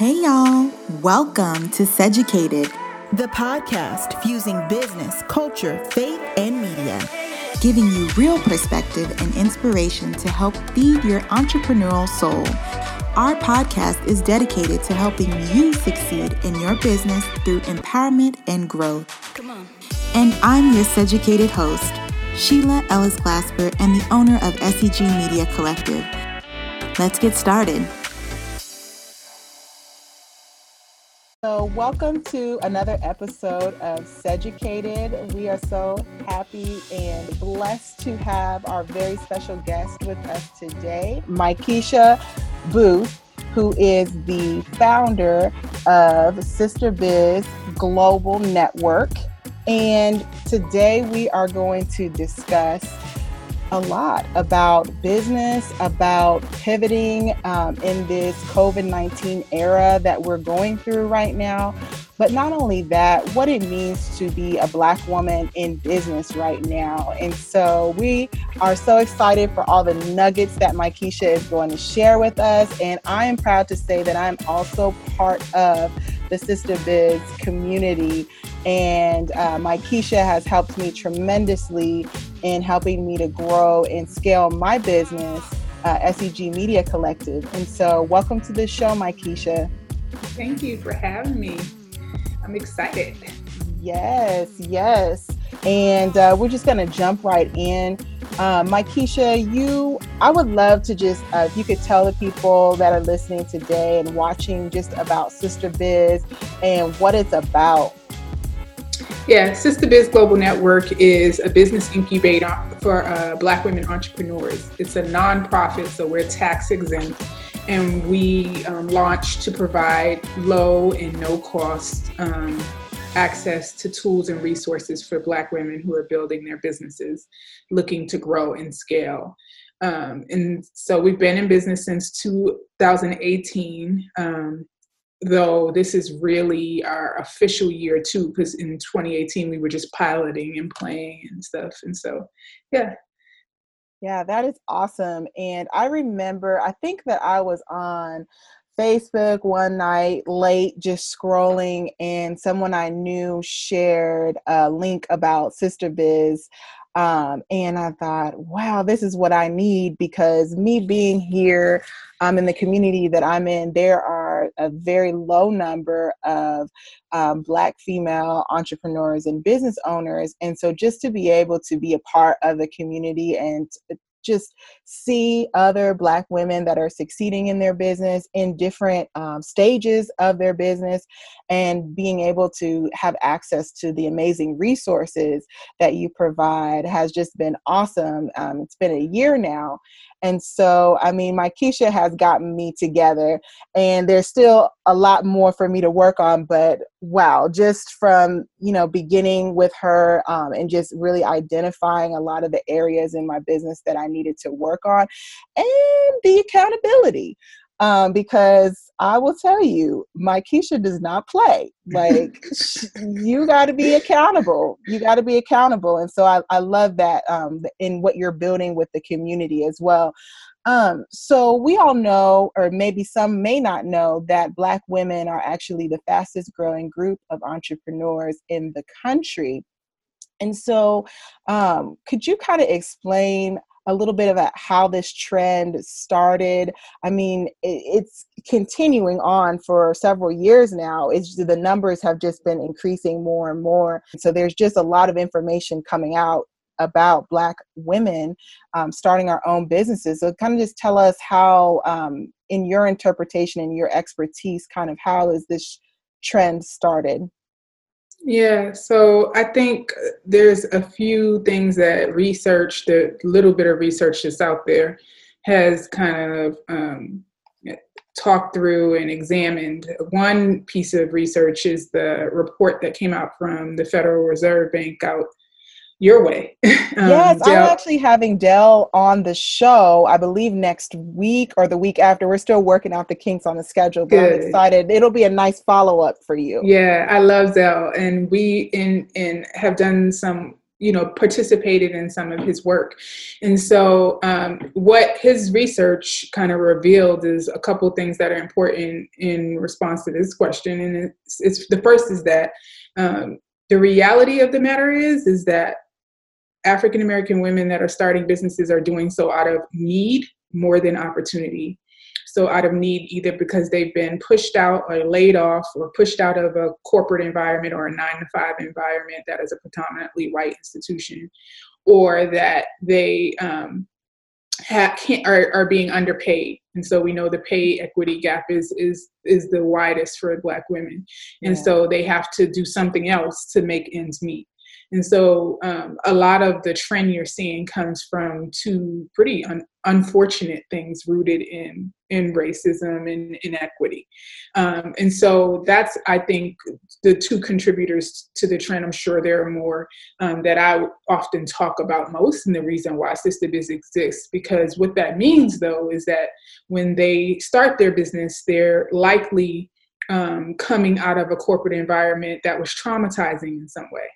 Hey, y'all. Welcome to Seducated, the podcast fusing business, culture, faith, and media, giving you real perspective and inspiration to help feed your entrepreneurial soul. Our podcast is dedicated to helping you succeed in your business through empowerment and growth. Come on. And I'm your Seducated host, Sheila Ellis Glasper, and the owner of SEG Media Collective. Let's get started. So, welcome to another episode of Seducated. We are so happy and blessed to have our very special guest with us today, Mykesha Booth, who is the founder of Sister Biz Global Network. And today we are going to discuss a lot about business, about pivoting um, in this COVID 19 era that we're going through right now. But not only that, what it means to be a Black woman in business right now. And so we are so excited for all the nuggets that Mykesha is going to share with us. And I am proud to say that I'm also part of the Sister Biz community. And uh, Mykesha has helped me tremendously in helping me to grow and scale my business, uh, SEG Media Collective. And so, welcome to the show, Mykesha. Thank you for having me. I'm excited. Yes, yes. And uh, we're just going to jump right in. Uh, Mykesha, you, I would love to just, uh, if you could tell the people that are listening today and watching just about Sister Biz and what it's about. Yeah, Sister Biz Global Network is a business incubator for uh, Black women entrepreneurs. It's a nonprofit, so we're tax exempt, and we um, launched to provide low and no cost um, access to tools and resources for Black women who are building their businesses, looking to grow and scale. Um, and so we've been in business since 2018. Um, though this is really our official year too because in 2018 we were just piloting and playing and stuff and so yeah. Yeah that is awesome and i remember i think that i was on facebook one night late just scrolling and someone i knew shared a link about sister biz um, and I thought, wow, this is what I need because me being here um, in the community that I'm in, there are a very low number of um, Black female entrepreneurs and business owners. And so just to be able to be a part of the community and just see other Black women that are succeeding in their business in different um, stages of their business and being able to have access to the amazing resources that you provide has just been awesome. Um, it's been a year now. And so, I mean, Mykesha has gotten me together, and there's still a lot more for me to work on. But wow, just from you know beginning with her um, and just really identifying a lot of the areas in my business that I needed to work on, and the accountability um, because I will tell you, Mykesha does not play. Like you got to be accountable. You got to be accountable, and so I, I love that um, in what you're building with the community as well. Um, so we all know, or maybe some may not know, that Black women are actually the fastest growing group of entrepreneurs in the country. And so, um, could you kind of explain a little bit about how this trend started. I mean, it's continuing on for several years now. It's the numbers have just been increasing more and more. So there's just a lot of information coming out about Black women um, starting our own businesses. So, kind of just tell us how, um, in your interpretation and your expertise, kind of how is this trend started? Yeah, so I think there's a few things that research, the little bit of research that's out there, has kind of um, talked through and examined. One piece of research is the report that came out from the Federal Reserve Bank out your way. um, yes, I'm actually having Dell on the show, I believe next week or the week after. We're still working out the kinks on the schedule, but Good. I'm excited. It'll be a nice follow up for you. Yeah, I love Dell. And we in in have done some you know participated in some of his work and so um, what his research kind of revealed is a couple things that are important in response to this question and it's, it's the first is that um, the reality of the matter is is that african american women that are starting businesses are doing so out of need more than opportunity. So out of need either because they've been pushed out or laid off or pushed out of a corporate environment or a nine to five environment that is a predominantly white institution or that they um, have, are, are being underpaid. And so we know the pay equity gap is is is the widest for black women. And yeah. so they have to do something else to make ends meet and so um, a lot of the trend you're seeing comes from two pretty un- unfortunate things rooted in in racism and inequity. Um, and so that's, I think, the two contributors to the trend. I'm sure there are more um, that I often talk about most, and the reason why Sister Biz exists. Because what that means, though, is that when they start their business, they're likely um, coming out of a corporate environment that was traumatizing in some way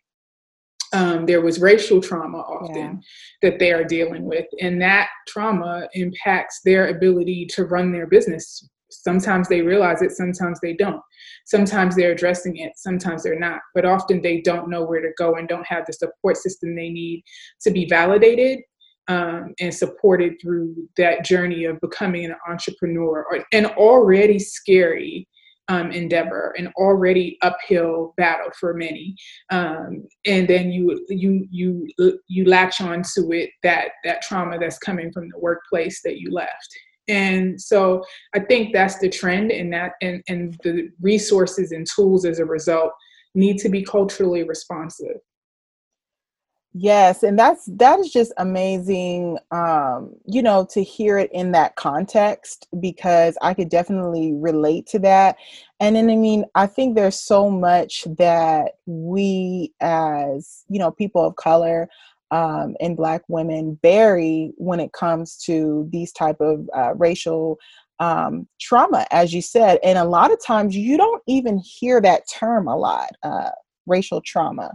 um, there was racial trauma often yeah. that they are dealing with, and that trauma impacts their ability to run their business. Sometimes they realize it, sometimes they don't. Sometimes they're addressing it, sometimes they're not. But often they don't know where to go and don't have the support system they need to be validated um, and supported through that journey of becoming an entrepreneur or an already scary um, endeavor, an already uphill battle for many, um, and then you you you you latch on to it that that trauma that's coming from the workplace that you left. And so I think that's the trend, and that and and the resources and tools as a result need to be culturally responsive. Yes, and that's that is just amazing um you know to hear it in that context because I could definitely relate to that. And then I mean, I think there's so much that we as, you know, people of color um, and black women bury when it comes to these type of uh, racial um, trauma, as you said. And a lot of times you don't even hear that term a lot, uh, racial trauma.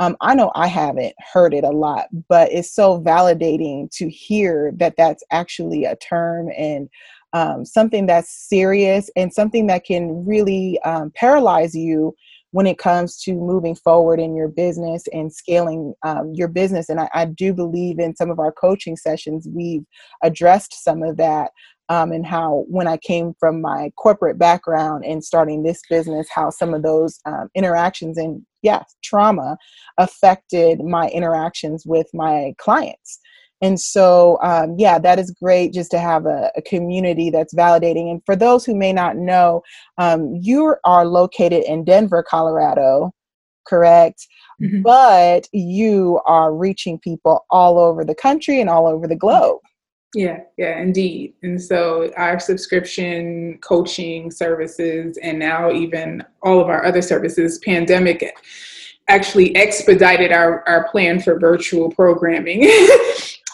Um, I know I haven't heard it a lot, but it's so validating to hear that that's actually a term and um, something that's serious and something that can really um, paralyze you when it comes to moving forward in your business and scaling um, your business. And I, I, do believe in some of our coaching sessions, we've addressed some of that um, and how when I came from my corporate background and starting this business, how some of those um, interactions and yeah, trauma affected my interactions with my clients. And so, um, yeah, that is great just to have a, a, community that's validating. And for those who may not know, um, you are located in Denver, Colorado, correct? Mm-hmm. But you are reaching people all over the country and all over the globe. Yeah, yeah, indeed. And so our subscription coaching services and now even all of our other services, pandemic actually expedited our, our plan for virtual programming.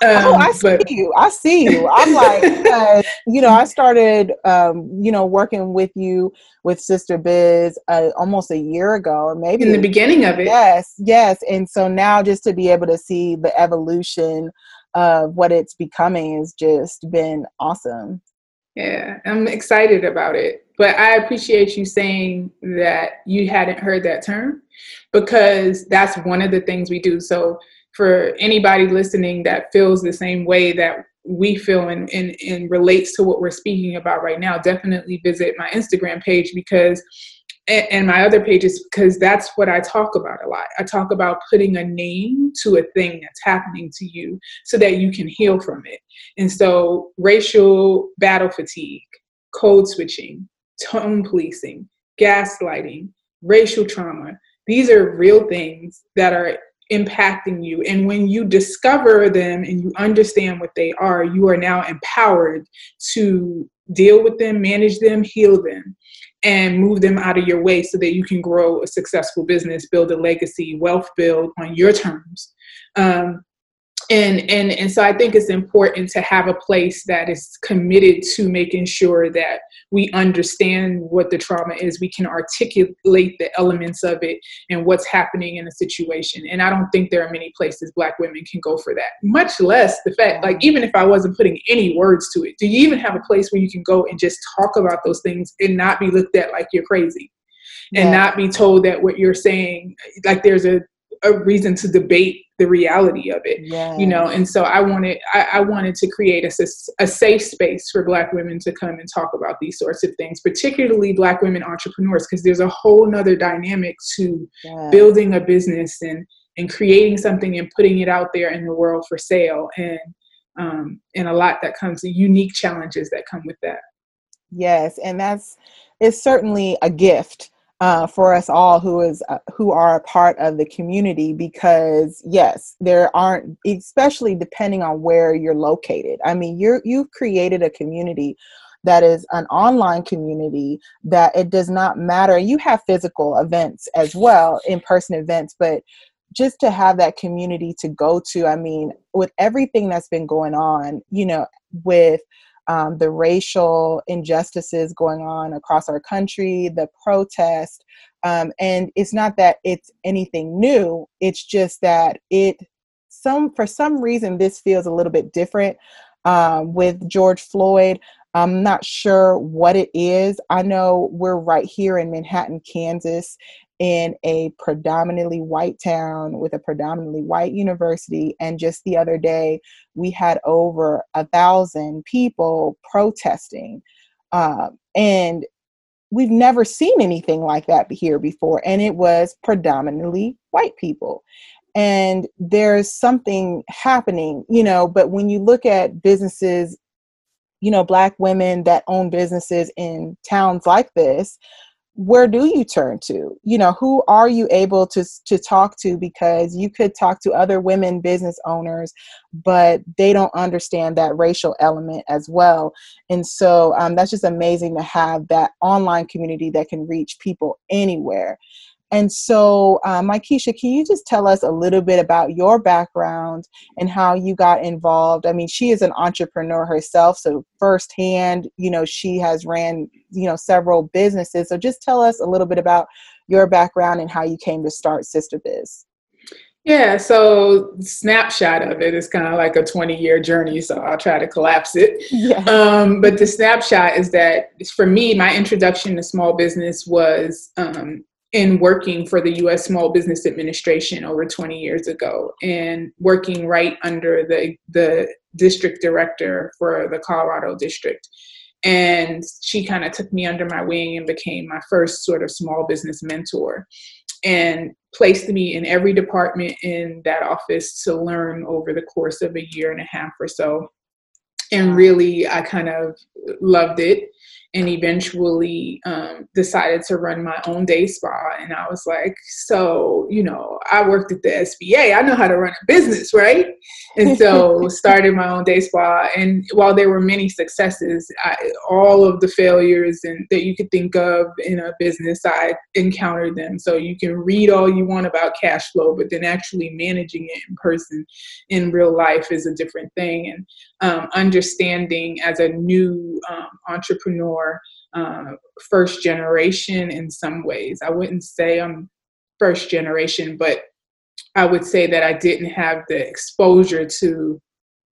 Um, oh, I see but, you. I see you. I'm like, uh, you know, I started, um, you know, working with you with Sister Biz uh, almost a year ago, or maybe in the beginning of it. Yes, yes. And so now, just to be able to see the evolution of what it's becoming has just been awesome. Yeah, I'm excited about it. But I appreciate you saying that you hadn't heard that term because that's one of the things we do. So for anybody listening that feels the same way that we feel and, and, and relates to what we're speaking about right now, definitely visit my Instagram page because and, my other pages because that's what I talk about a lot. I talk about putting a name to a thing that's happening to you so that you can heal from it. And so racial battle fatigue, code switching, tone policing, gaslighting, racial trauma, these are real things that are impacting you. And when you discover them and you understand what they are, you are now empowered to deal with them, manage them, heal them, and move them out of your way so that you can grow a successful business, build a legacy, wealth build on your terms. Um, and and and so i think it's important to have a place that is committed to making sure that we understand what the trauma is. We can articulate the elements of it and what's happening in a situation. And i don't think there are many places black women can go for that much less the fact like even if i wasn't putting any words to it. Do you even have a place where you can go and just talk about those things and not be looked at like you're crazy? And yeah. not be told that what you're saying like there's a a reason to debate the reality of it yes. you know and so i wanted I, I, wanted to create a, a safe space for black women to come and talk about these sorts of things particularly black women entrepreneurs because there's a whole nother dynamic to yes. building a business and and creating something and putting it out there in the world for sale and um, and a lot that comes unique challenges that come with that yes and that's it's certainly a gift uh, for us all who is uh, who are a part of the community because yes there aren't especially depending on where you're located. I mean you're you've created a community that is an online community that it does not matter. You have physical events as well in-person events but just to have that community to go to i mean with everything that's been going on you know with um, the racial injustices going on across our country, the protest. Um, and it's not that it's anything new, it's just that it, some for some reason, this feels a little bit different um, with George Floyd. I'm not sure what it is. I know we're right here in Manhattan, Kansas, in a predominantly white town with a predominantly white university. And just the other day, we had over a thousand people protesting. Uh, and we've never seen anything like that here before. And it was predominantly white people. And there's something happening, you know, but when you look at businesses, you know, black women that own businesses in towns like this, where do you turn to? You know who are you able to to talk to? Because you could talk to other women business owners but they don't understand that racial element as well. And so um, that's just amazing to have that online community that can reach people anywhere and so, uh, Mykesha, can you just tell us a little bit about your background and how you got involved? I mean, she is an entrepreneur herself, so firsthand, you know, she has ran, you know, several businesses. So just tell us a little bit about your background and how you came to start Sister Biz. Yeah, so snapshot of it is kind of like a 20 year journey, so I'll try to collapse it. Yeah. Um, but the snapshot is that for me, my introduction to small business was um, in working for the US Small Business Administration over 20 years ago and working right under the, the district director for the Colorado district. And she kind of took me under my wing and became my first sort of small business mentor and placed me in every department in that office to learn over the course of a year and a half or so. And really, I kind of loved it and eventually um, decided to run my own day spa. And I was like, so, you know, I worked at the SBA. I know how to run a business, right? And so started my own day spa. And while there were many successes, I, all of the failures and that you could think of in a business, I encountered them. So you can read all you want about cash flow, but then actually managing it in person in real life is a different thing. And um, understanding as a new um, entrepreneur, uh, first generation in some ways. I wouldn't say I'm first generation, but I would say that I didn't have the exposure to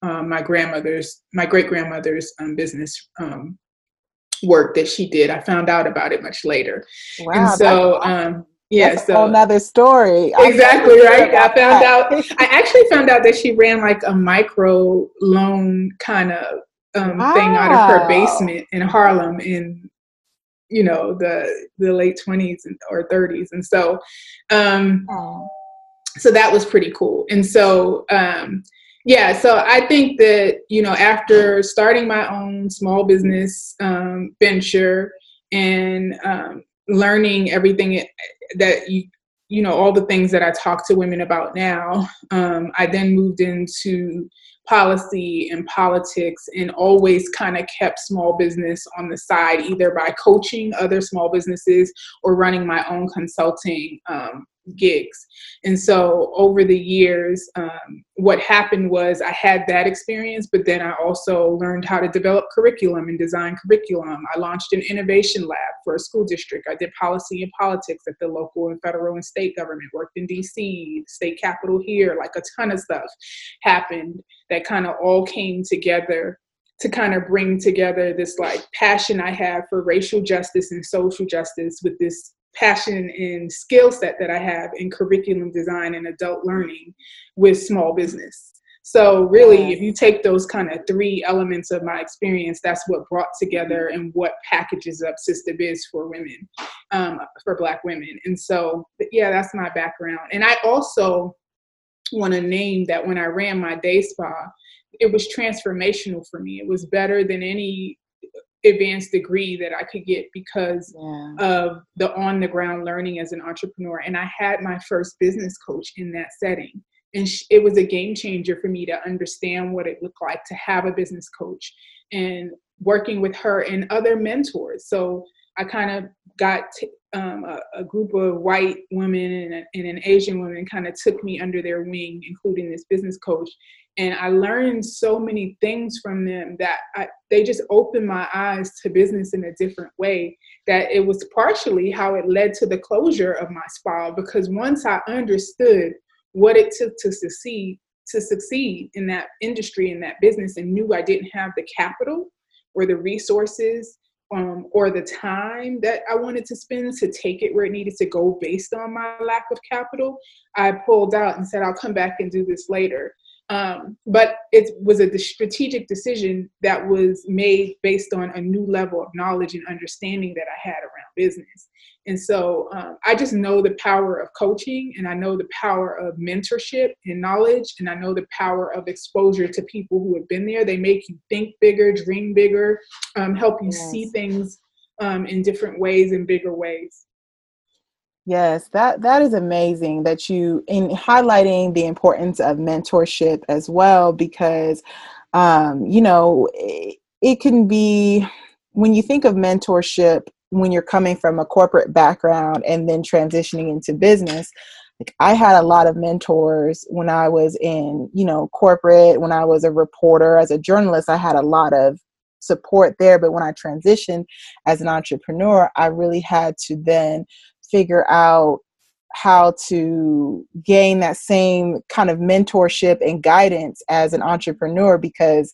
um, my grandmother's, my great grandmother's um, business um, work that she did. I found out about it much later. Wow, and so, um, yeah, That's so another story. Exactly right. I found out. I actually found out that she ran like a micro loan kind of um, wow. thing out of her basement in Harlem in you know the the late twenties or thirties, and so um, oh. so that was pretty cool. And so um, yeah, so I think that you know after starting my own small business um, venture and um, learning everything that you you know all the things that i talk to women about now um, i then moved into policy and politics and always kind of kept small business on the side either by coaching other small businesses or running my own consulting um, gigs. And so over the years, um, what happened was I had that experience, but then I also learned how to develop curriculum and design curriculum. I launched an innovation lab for a school district. I did policy and politics at the local and federal and state government, worked in DC, state capital here, like a ton of stuff happened that kind of all came together to kind of bring together this like passion I have for racial justice and social justice with this passion and skill set that I have in curriculum design and adult learning with small business. So really, if you take those kind of three elements of my experience, that's what brought together and what packages up Sister Biz for women, um, for Black women. And so, yeah, that's my background. And I also want to name that when I ran my day spa, it was transformational for me. It was better than any advanced degree that I could get because yeah. of the on the ground learning as an entrepreneur. And I had my first business coach in that setting. And it was a game changer for me to understand what it looked like to have a business coach and working with her and other mentors. So I kind of got t- um, a, a, group of white women and, a, and an Asian woman kind of took me under their wing, including this business coach and I learned so many things from them that I, they just opened my eyes to business in a different way. That it was partially how it led to the closure of my spa because once I understood what it took to succeed to succeed in that industry in that business and knew I didn't have the capital or the resources um, or the time that I wanted to spend to take it where it needed to go based on my lack of capital, I pulled out and said, I'll come back and do this later. Um, but it was a strategic decision that was made based on a new level of knowledge and understanding that I had around business. And so um, I just know the power of coaching and I know the power of mentorship and knowledge. And I know the power of exposure to people who have been there. They make you think bigger, dream bigger, um, help you yes. see things um, in different ways, and bigger ways. Yes, that that is amazing that you in highlighting the importance of mentorship as well because um, you know it, it can be when you think of mentorship when you're coming from a corporate background and then transitioning into business like i had a lot of mentors when i was in you know corporate when i was a reporter as a journalist i had a lot of support there but when i transitioned as an entrepreneur i really had to then figure out how to gain that same kind of mentorship and guidance as an entrepreneur because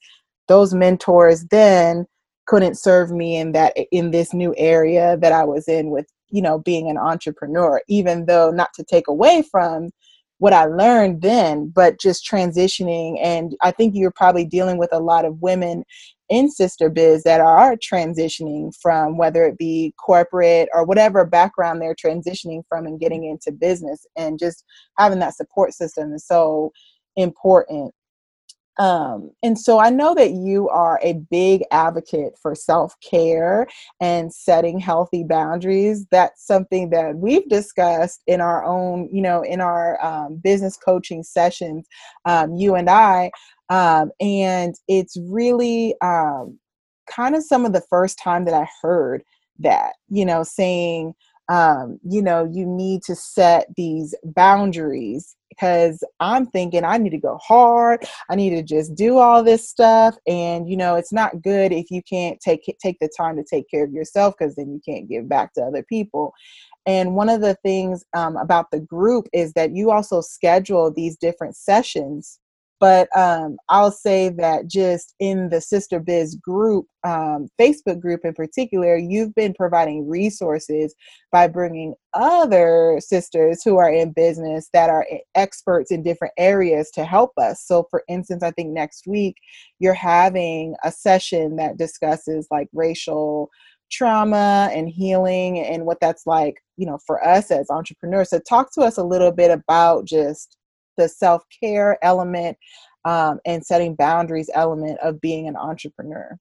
those mentors then couldn't serve me in that in this new area that I was in with you know being an entrepreneur even though not to take away from what I learned then but just transitioning and I think you're probably dealing with a lot of women in sister biz that are transitioning from whether it be corporate or whatever background they're transitioning from and getting into business and just having that support system is so important um, and so I know that you are a big advocate for self care and setting healthy boundaries. That's something that we've discussed in our own, you know, in our um, business coaching sessions, um, you and I. Um, and it's really um, kind of some of the first time that I heard that, you know, saying, um, you know, you need to set these boundaries because I'm thinking I need to go hard. I need to just do all this stuff. And, you know, it's not good if you can't take, take the time to take care of yourself because then you can't give back to other people. And one of the things um, about the group is that you also schedule these different sessions but um, I'll say that just in the Sister Biz group, um, Facebook group in particular, you've been providing resources by bringing other sisters who are in business that are experts in different areas to help us. So, for instance, I think next week you're having a session that discusses like racial trauma and healing and what that's like, you know, for us as entrepreneurs. So, talk to us a little bit about just the self care element um, and setting boundaries element of being an entrepreneur?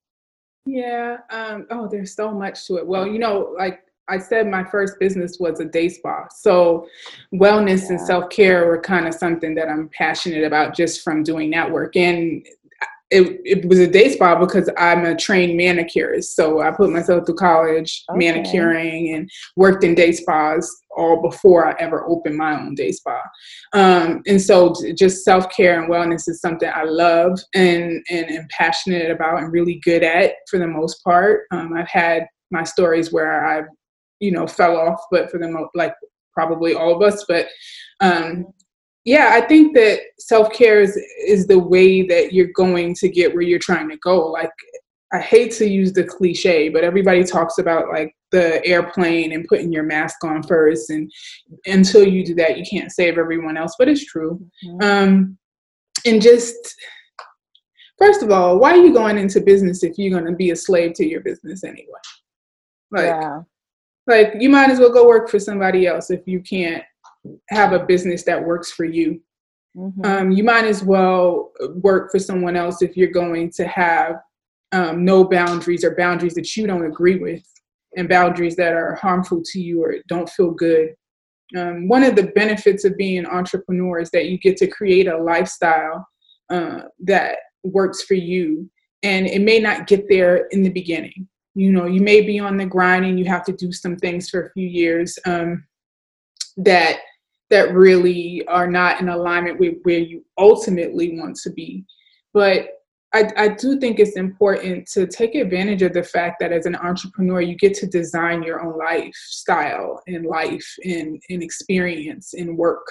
Yeah. Um, oh, there's so much to it. Well, you know, like I said, my first business was a day spa. So, wellness yeah. and self care were kind of something that I'm passionate about just from doing that work. And it, it was a day spa because I'm a trained manicurist. So I put myself through college okay. manicuring and worked in day spas all before I ever opened my own day spa. Um, and so just self care and wellness is something I love and, and am passionate about and really good at for the most part. Um, I've had my stories where I've, you know, fell off, but for the most, like probably all of us, but um, yeah, I think that self care is is the way that you're going to get where you're trying to go. Like I hate to use the cliche, but everybody talks about like the airplane and putting your mask on first, and until you do that, you can't save everyone else. But it's true. Mm-hmm. Um, and just first of all, why are you going into business if you're going to be a slave to your business anyway? Like, yeah. like you might as well go work for somebody else if you can't have a business that works for you. Mm-hmm. Um, you might as well work for someone else if you're going to have um, no boundaries or boundaries that you don't agree with and boundaries that are harmful to you or don't feel good. Um, one of the benefits of being an entrepreneur is that you get to create a lifestyle uh, that works for you. And it may not get there in the beginning. You know, you may be on the grind and you have to do some things for a few years um, that that really are not in alignment with where you ultimately want to be. But I, I, do think it's important to take advantage of the fact that as an entrepreneur, you get to design your own lifestyle and life and, and experience and work.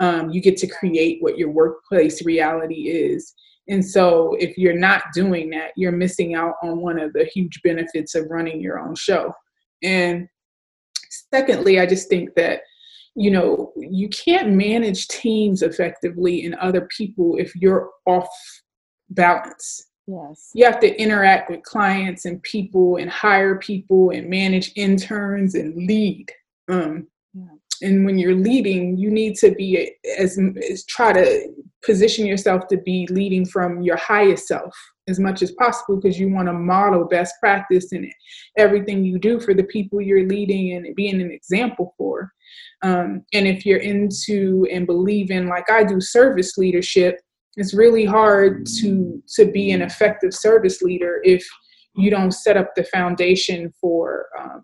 Um, you get to create what your workplace reality is. And so, if you're not doing that, you're missing out on one of the huge benefits of running your own show. And secondly, I just think that you know, you can't manage teams effectively and other people if you're off balance. Yes. You have to interact with clients and people and hire people and manage interns and lead. Um, yeah. And when you're leading, you need to be as, as try to position yourself to be leading from your highest self as much as possible because you want to model best practice in everything you do for the people you're leading and being an example for. Um, and if you're into and believe in, like I do, service leadership, it's really hard to to be an effective service leader if you don't set up the foundation for um,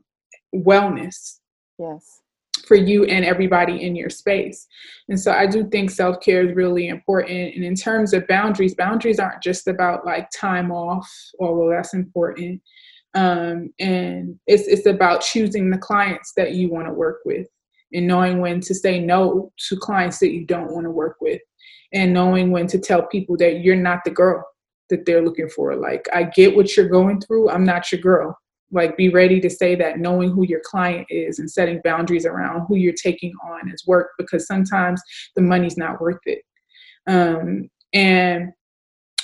wellness. Yes. For you and everybody in your space. And so I do think self care is really important. And in terms of boundaries, boundaries aren't just about like time off, although that's important. Um, and it's, it's about choosing the clients that you want to work with and knowing when to say no to clients that you don't want to work with and knowing when to tell people that you're not the girl that they're looking for. Like i get what you're going through i'm not your girl. Like be ready to say that knowing who your client is and setting boundaries around who you're taking on as work because sometimes the money's not worth it. Um, and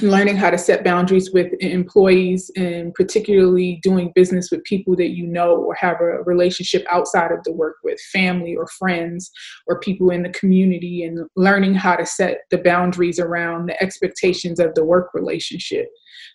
learning how to set boundaries with employees and particularly doing business with people that you know or have a relationship outside of the work with family or friends or people in the community and learning how to set the boundaries around the expectations of the work relationship.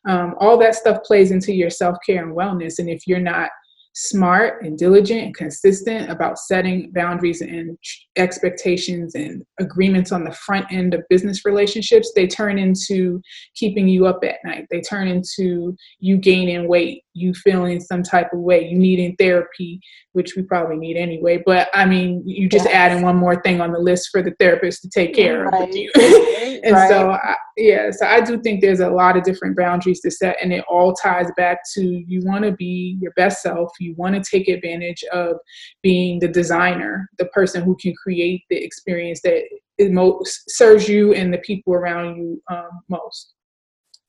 Um, all that stuff plays into your self-care and wellness and if you're not smart and diligent and consistent about setting boundaries and expectations and agreements on the front end of business relationships, they turn into keeping you up at night. They turn into you gaining weight, you feeling some type of way, you needing therapy, which we probably need anyway. But I mean, you just yes. adding one more thing on the list for the therapist to take care right. of you. and right. so, I, yeah, so I do think there's a lot of different boundaries to set, and it all ties back to you want to be your best self. You want to take advantage of being the designer, the person who can create the experience that most serves you and the people around you um, most.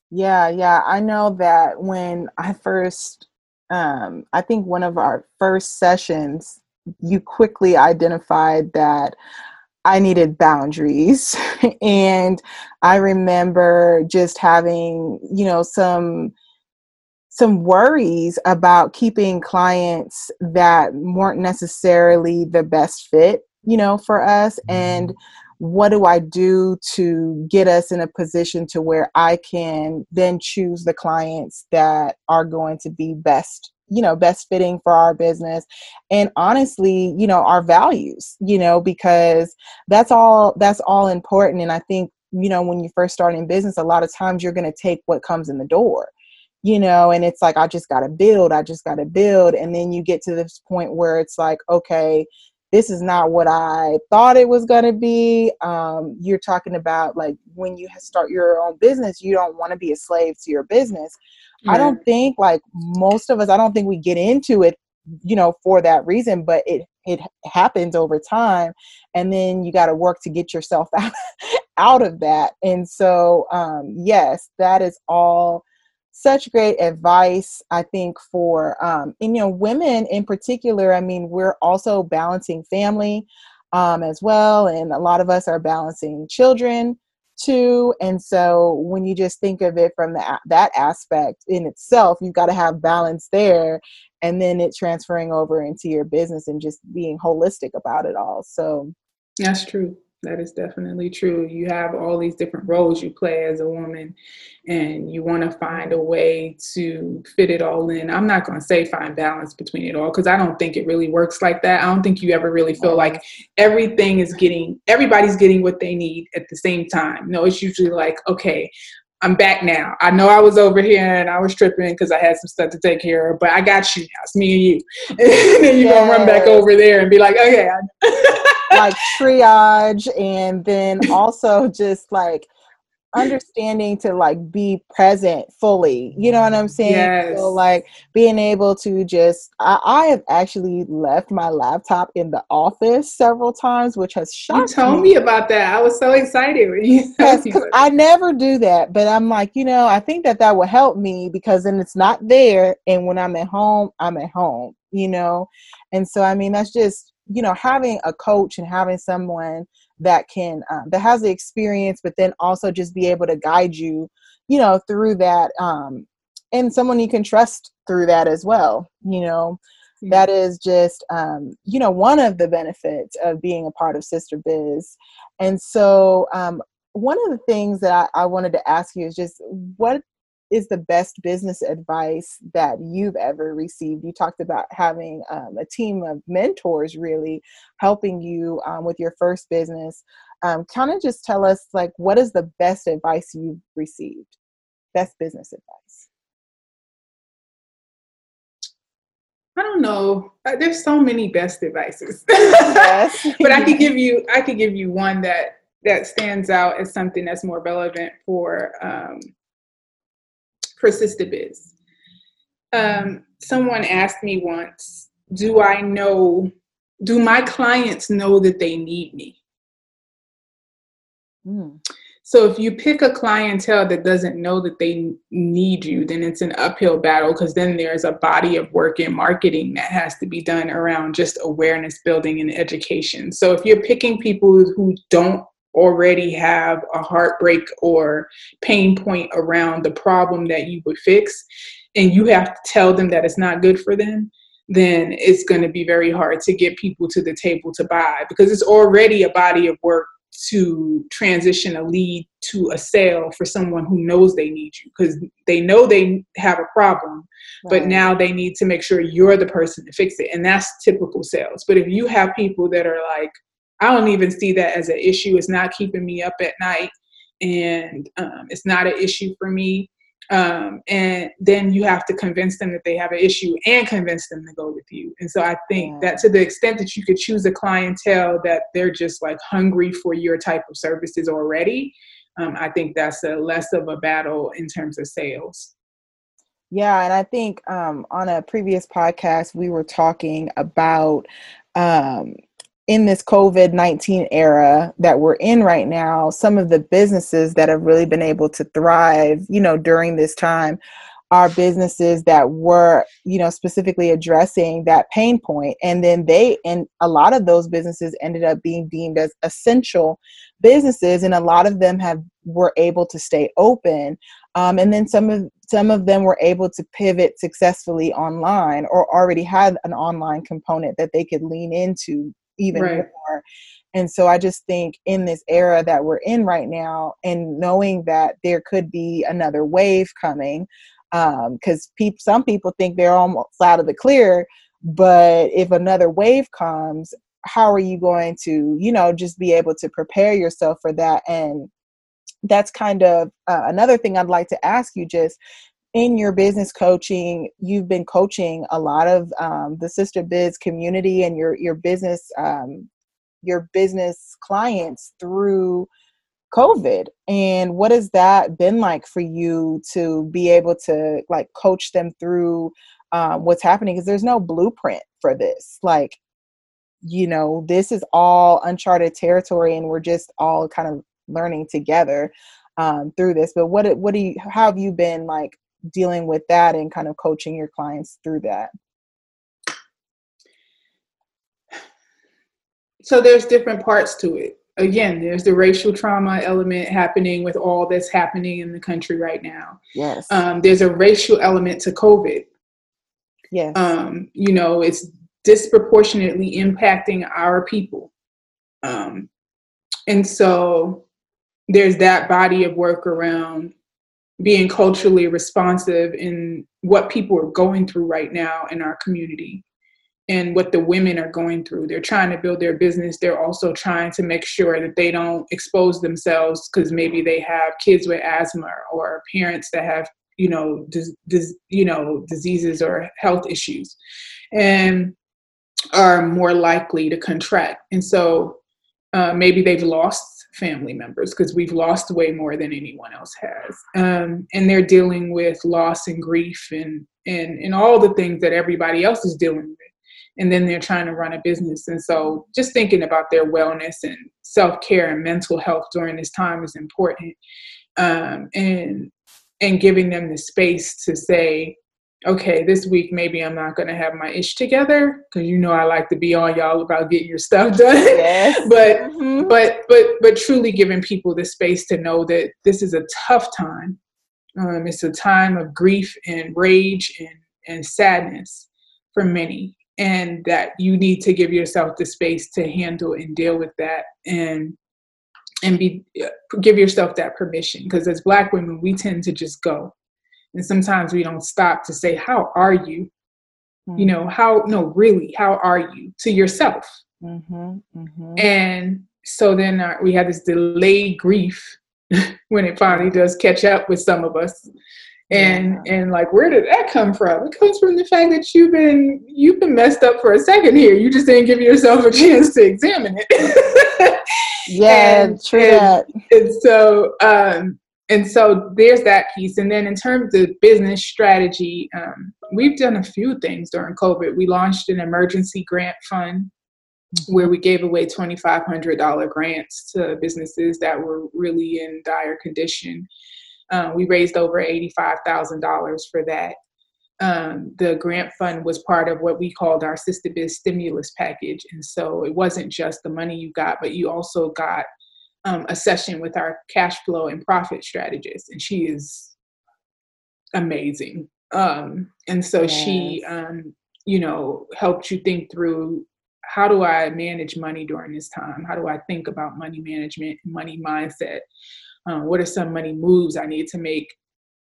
Yeah, yeah. I know that when I first, um, I think one of our first sessions, you quickly identified that I needed boundaries. and I remember just having, you know, some some worries about keeping clients that weren't necessarily the best fit, you know, for us and mm-hmm. what do I do to get us in a position to where I can then choose the clients that are going to be best you know best fitting for our business and honestly you know our values you know because that's all that's all important and i think you know when you first start in business a lot of times you're going to take what comes in the door you know and it's like i just got to build i just got to build and then you get to this point where it's like okay this is not what i thought it was going to be um, you're talking about like when you start your own business you don't want to be a slave to your business. I don't think like most of us i don't think we get into it you know for that reason but it it happens over time and then you got to work to get yourself out, out of that and so um, yes that is all such great advice i think for um, and you know women in particular i mean we're also balancing family um, as well and a lot of us are balancing children too and so when you just think of it from the, that aspect in itself you've got to have balance there and then it transferring over into your business and just being holistic about it all so that's true that is definitely true. You have all these different roles you play as a woman, and you want to find a way to fit it all in. I'm not going to say find balance between it all because I don't think it really works like that. I don't think you ever really feel like everything is getting, everybody's getting what they need at the same time. No, it's usually like, okay, I'm back now. I know I was over here and I was tripping because I had some stuff to take care of, but I got you now. It's me and you. and then you're yes. gonna run back over there and be like, okay. like triage and then also just like understanding to like be present fully you know what i'm saying yes. so like being able to just I, I, have actually left my laptop in the office several times which has shocked you told me. me about that i was so excited when you yes, i never do that but i'm like you know i think that that will help me because then it's not there and when i'm at home i'm at home you know and so i mean that's just you know having a coach and having someone that can um, that has the experience but then also just be able to guide you you know through that um and someone you can trust through that as well you know? That is just um you know one of the benefits of being a part of sister biz. And so um one of the things that I, I wanted to ask you is just what is the best business advice that you've ever received? You talked about having um, a team of mentors really helping you um, with your first business. Um, kind of just tell us, like, what is the best advice you've received? Best business advice. I don't know. Uh, there's so many best advices, but I could give you I could give you one that that stands out as something that's more relevant for um, persistent biz. Um, someone asked me once, do I know, do my clients know that they need me? Mm. So if you pick a clientele that doesn't know that they need you, then it's an uphill battle because then there's a body of work in marketing that has to be done around just awareness building and education. So if you're picking people who don't already have a heartbreak or pain point around the problem that you would fix and you have to tell them that it's not good for them then it's going to be very hard to get people to the table to buy because it's already a body of work to transition a lead to a sale for someone who knows they need you because they know they have a problem right. but now they need to make sure you're the person to fix it and that's typical sales but if you have people that are like I don't even see that as an issue. It's not keeping me up at night, and um, it's not an issue for me. Um, and then you have to convince them that they have an issue and convince them to go with you. And so I think yeah. that to the extent that you could choose a clientele that they're just like hungry for your type of services already, um, I think that's a less of a battle in terms of sales. Yeah, and I think um, on a previous podcast we were talking about um, in this COVID 19 era that we're in right now, some of the businesses that have really been able to thrive, you know, during this time are businesses that were, you know, specifically addressing that pain point. And then they, and a lot of those businesses ended up being deemed as essential businesses, and a lot of them have were able to stay open. Um, and then some of some of them were able to pivot successfully online or already had an online component that they could lean into even right. more. And so I just think in this era that we're in right now, and knowing that there could be another wave coming, um, because um, people, some people think they're almost out of the clear, but if another wave comes, how are you going to, you know, just be able to prepare yourself for that and that's kind of uh, another thing I'd like to ask you just in your business coaching, you've been coaching a lot of um, the Sister Biz community and your your business um, your business clients through COVID. And what has that been like for you to be able to like coach them through um, what's happening? Because there's no blueprint for this. Like, you know, this is all uncharted territory, and we're just all kind of learning together um, through this. But what what do you? How have you been like dealing with that and kind of coaching your clients through that? So there's different parts to it. Again, there's the racial trauma element happening with all that's happening in the country right now. Yes. Um, there's a racial element to COVID. Yes. Um, you know, it's disproportionately impacting our people. Um, and so there's that body of work around being culturally responsive in what people are going through right now in our community and what the women are going through. They're trying to build their business. They're also trying to make sure that they don't expose themselves because maybe they have kids with asthma or parents that have you know dis, dis, you know diseases or health issues and are more likely to contract. And so uh, maybe they've lost family members because we've lost way more than anyone else has. Um, and they're dealing with loss and grief and, and and all the things that everybody else is dealing with. And then they're trying to run a business. And so just thinking about their wellness and self-care and mental health during this time is important. Um, and and giving them the space to say okay, this week maybe I'm not gonna have my ish together because you know I like to be on y'all about getting your stuff done. Yes. but mm-hmm. but but but truly giving people the space to know that this is a tough time. Um, it's a time of grief and rage and and sadness for many, and that you need to give yourself the space to handle and deal with that and and be uh, give yourself that permission because as black women we tend to just go and sometimes we don't stop to say how are you? Mm-hmm. you know how no really how are you? to yourself. Mm-hmm, mm-hmm. and so then uh, we have this delayed grief when it finally does catch up with some of us. And yeah. and like where did that come from? It comes from the fact that you've been you've been messed up for a second here. You just didn't give yourself a chance to examine it. Yeah and, true and, and so um and so there's that piece. And then in terms of business strategy, um, we've done a few things during COVID. We launched an emergency grant fund mm-hmm. where we gave away $2,500 grants to businesses that were really in dire condition. Uh, we raised over $85,000 for that. Um, the grant fund was part of what we called our Sister Biz stimulus package. And so it wasn't just the money you got, but you also got um, a session with our cash flow and profit strategist, and she is amazing. Um, and so yes. she, um, you know, helped you think through how do I manage money during this time? How do I think about money management, money mindset? Um, what are some money moves I need to make?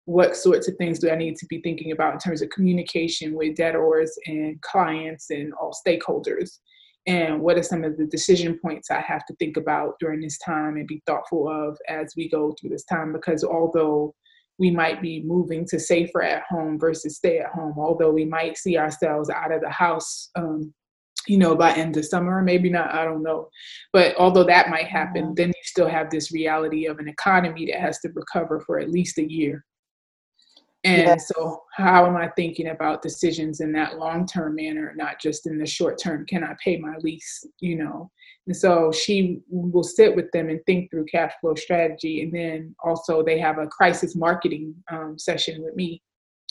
What sorts of things do I need to be thinking about in terms of communication with debtors and clients and all stakeholders? And what are some of the decision points I have to think about during this time and be thoughtful of as we go through this time. Because although we might be moving to safer at home versus stay at home, although we might see ourselves out of the house, um, you know, by end of summer, maybe not, I don't know. But although that might happen, mm-hmm. then you still have this reality of an economy that has to recover for at least a year. And yes. so, how am I thinking about decisions in that long term manner, not just in the short term? Can I pay my lease? You know, and so she will sit with them and think through cash flow strategy. And then also, they have a crisis marketing um, session with me.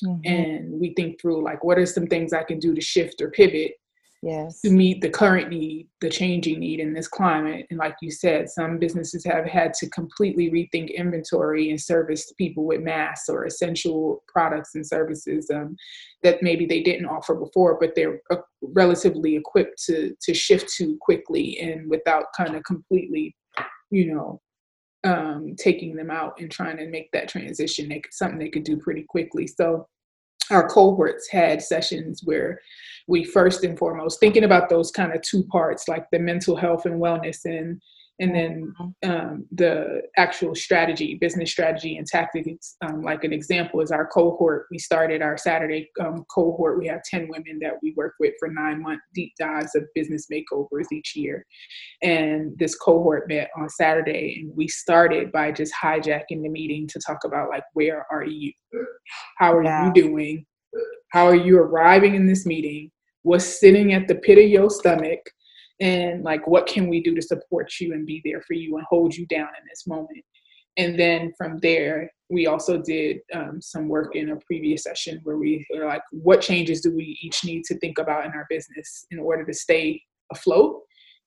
Mm-hmm. And we think through like, what are some things I can do to shift or pivot yes. to meet the current need the changing need in this climate. And like you said some businesses have had to completely rethink inventory and service people with masks or essential products and services um, that maybe they didn't offer before but they're uh, relatively equipped to to shift to quickly and without kind of completely you know um, taking them out and trying to make that transition. They something they could do pretty quickly. So our cohorts had sessions where we first and foremost thinking about those kind of two parts like the mental health and wellness and and then um, the actual strategy, business strategy and tactics. Um, like an example is our cohort. We started our Saturday um, cohort. We have 10 women that we work with for nine month deep dives of business makeovers each year. And this cohort met on Saturday, and we started by just hijacking the meeting to talk about like, where are you? How are you doing? How are you arriving in this meeting? What's sitting at the pit of your stomach? And like what can we do to support you and be there for you and hold you down in this moment? And then from there we also did um, some work in a previous session where we were like what changes do we each need to think about in our business in order to stay afloat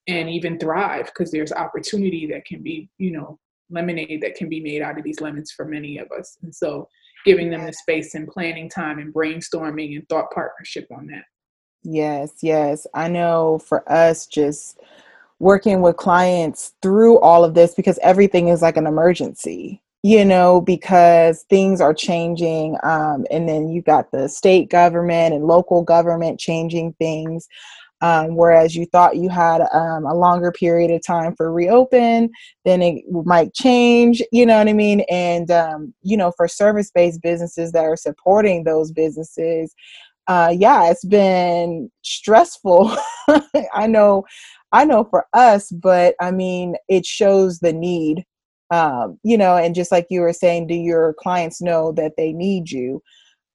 and even thrive? Because there's opportunity that can be you know lemonade that can be made out of these lemons for many of us. And so giving them the space and planning time and brainstorming and thought partnership on that Yes, yes. I know for us, just working with clients through all of this because everything is like an emergency, you know, because things are changing. Um, and then you got the state government and local government changing things. Um, whereas you thought you had um, a longer period of time for reopen, then it might change, you know what I mean? And, um, you know, for service based businesses that are supporting those businesses, uh, yeah, it's been stressful. I know, I know for us, but I mean, it shows the need. Um, you know, and just like you were saying, do your clients know that they need you?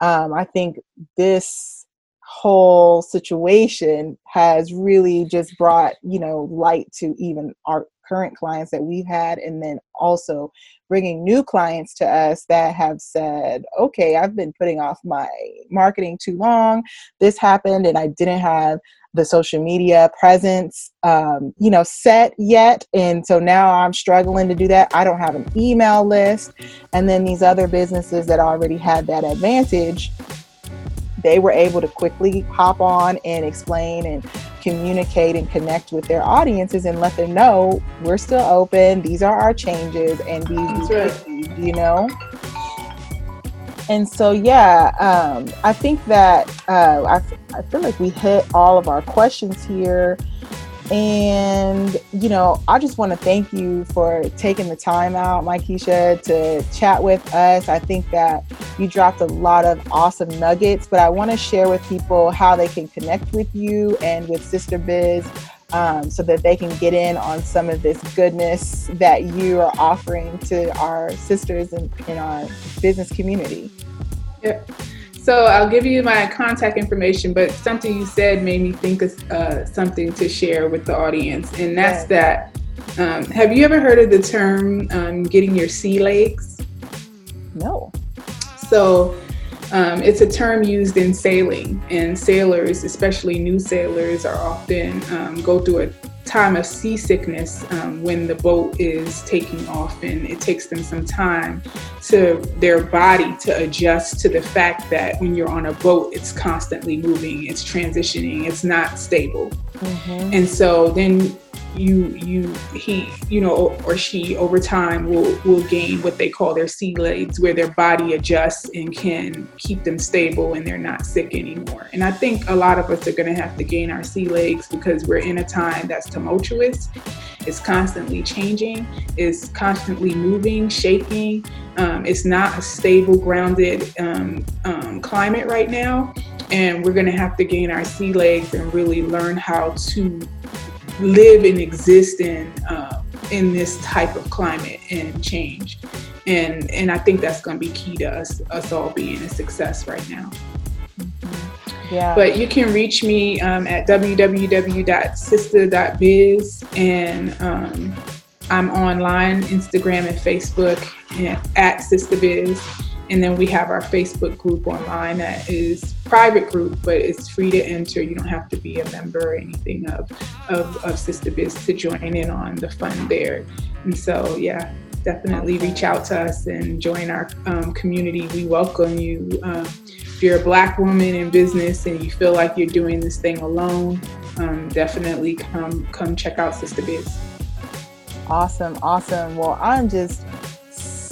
Um, I think this whole situation has really just brought you know light to even our current clients that we've had and then also bringing new clients to us that have said okay i've been putting off my marketing too long. This happened and i didn't have the social media presence um, you know set yet and so now i'm struggling to do that. I don't have an email list. And then these other businesses that already had that advantage they were able to quickly hop on and explain and communicate and connect with their audiences and let them know we're still open. These are our changes and be right. you know? And so yeah um, i think that uh, I, I feel like we hit all of our questions here and, you know, I just want to thank you for taking the time out, Mykesha, to chat with us. I think that you dropped a lot of awesome nuggets, but I want to share with people how they can connect with you and with Sister Biz um, so that they can get in on some of this goodness that you are offering to our sisters in, in our business community. Yeah. So I'll give you my contact information, but something you said made me think of uh, something to share with the audience, and that's yes. that. Um, have you ever heard of the term um, getting your sea legs? No. So um, it's a term used in sailing, and sailors, especially new sailors, are often um, go through a time of seasickness um, when the boat is taking off and it takes them some time to their body to adjust to the fact that when you're on a boat it's constantly moving it's transitioning it's not stable mm-hmm. and so then you you he you know or she over time will will gain what they call their sea legs where their body adjusts and can keep them stable and they're not sick anymore. And i think a lot of us are going to have to gain our sea legs because we're in a time that's tumultuous. It's constantly changing. It's constantly moving shaking. Um, it's not a stable grounded um, um, climate right now. And we're going to have to gain our sea legs and really learn how to live and exist in uh, in this type of climate and change. And and I think that's going to be key to us us all being a success right now. Mm-hmm. Yeah. But you can reach me um, at www.sister.biz and um, I'm online, Instagram and Facebook and at SisterBiz. And then we have our Facebook group online that is private group, but it's free to enter. You don't have to be a member or anything of, of, of Sister Biz to join in on the fun there. And so, yeah, definitely reach out to us and join our um, community. We welcome you. Um, if you're a Black woman in business and you feel like you're doing this thing alone, um, definitely come come check out Sister Biz. Awesome, awesome. Well, I'm just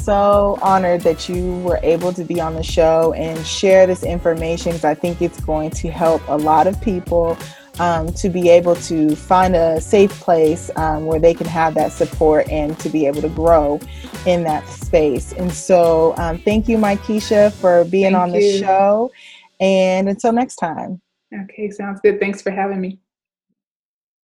so honored that you were able to be on the show and share this information because I think it's going to help a lot of people. um, to be able to find a safe place um, where they can have that support and to be able to grow in that space. And so, um, thank you, Keisha, for being thank on the show. And until next time. Okay, sounds good. Thanks for having me.